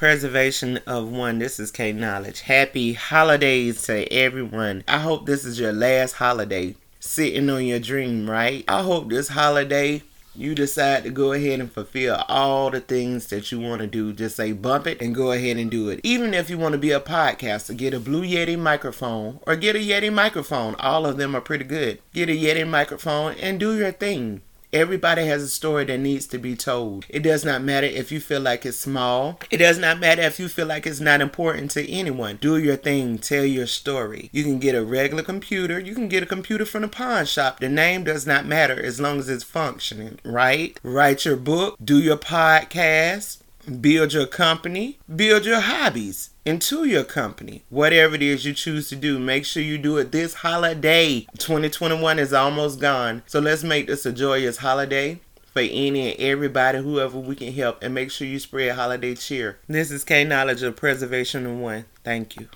Preservation of one. This is K Knowledge. Happy holidays to everyone. I hope this is your last holiday. Sitting on your dream, right? I hope this holiday you decide to go ahead and fulfill all the things that you want to do. Just say bump it and go ahead and do it. Even if you want to be a podcaster, get a Blue Yeti microphone or get a Yeti microphone. All of them are pretty good. Get a Yeti microphone and do your thing. Everybody has a story that needs to be told. It does not matter if you feel like it's small. It does not matter if you feel like it's not important to anyone. Do your thing. Tell your story. You can get a regular computer. You can get a computer from the pawn shop. The name does not matter as long as it's functioning, right? Write your book. Do your podcast build your company, build your hobbies into your company. Whatever it is you choose to do, make sure you do it this holiday. 2021 is almost gone. So let's make this a joyous holiday for any and everybody, whoever we can help, and make sure you spread holiday cheer. This is K Knowledge of Preservation of One. Thank you.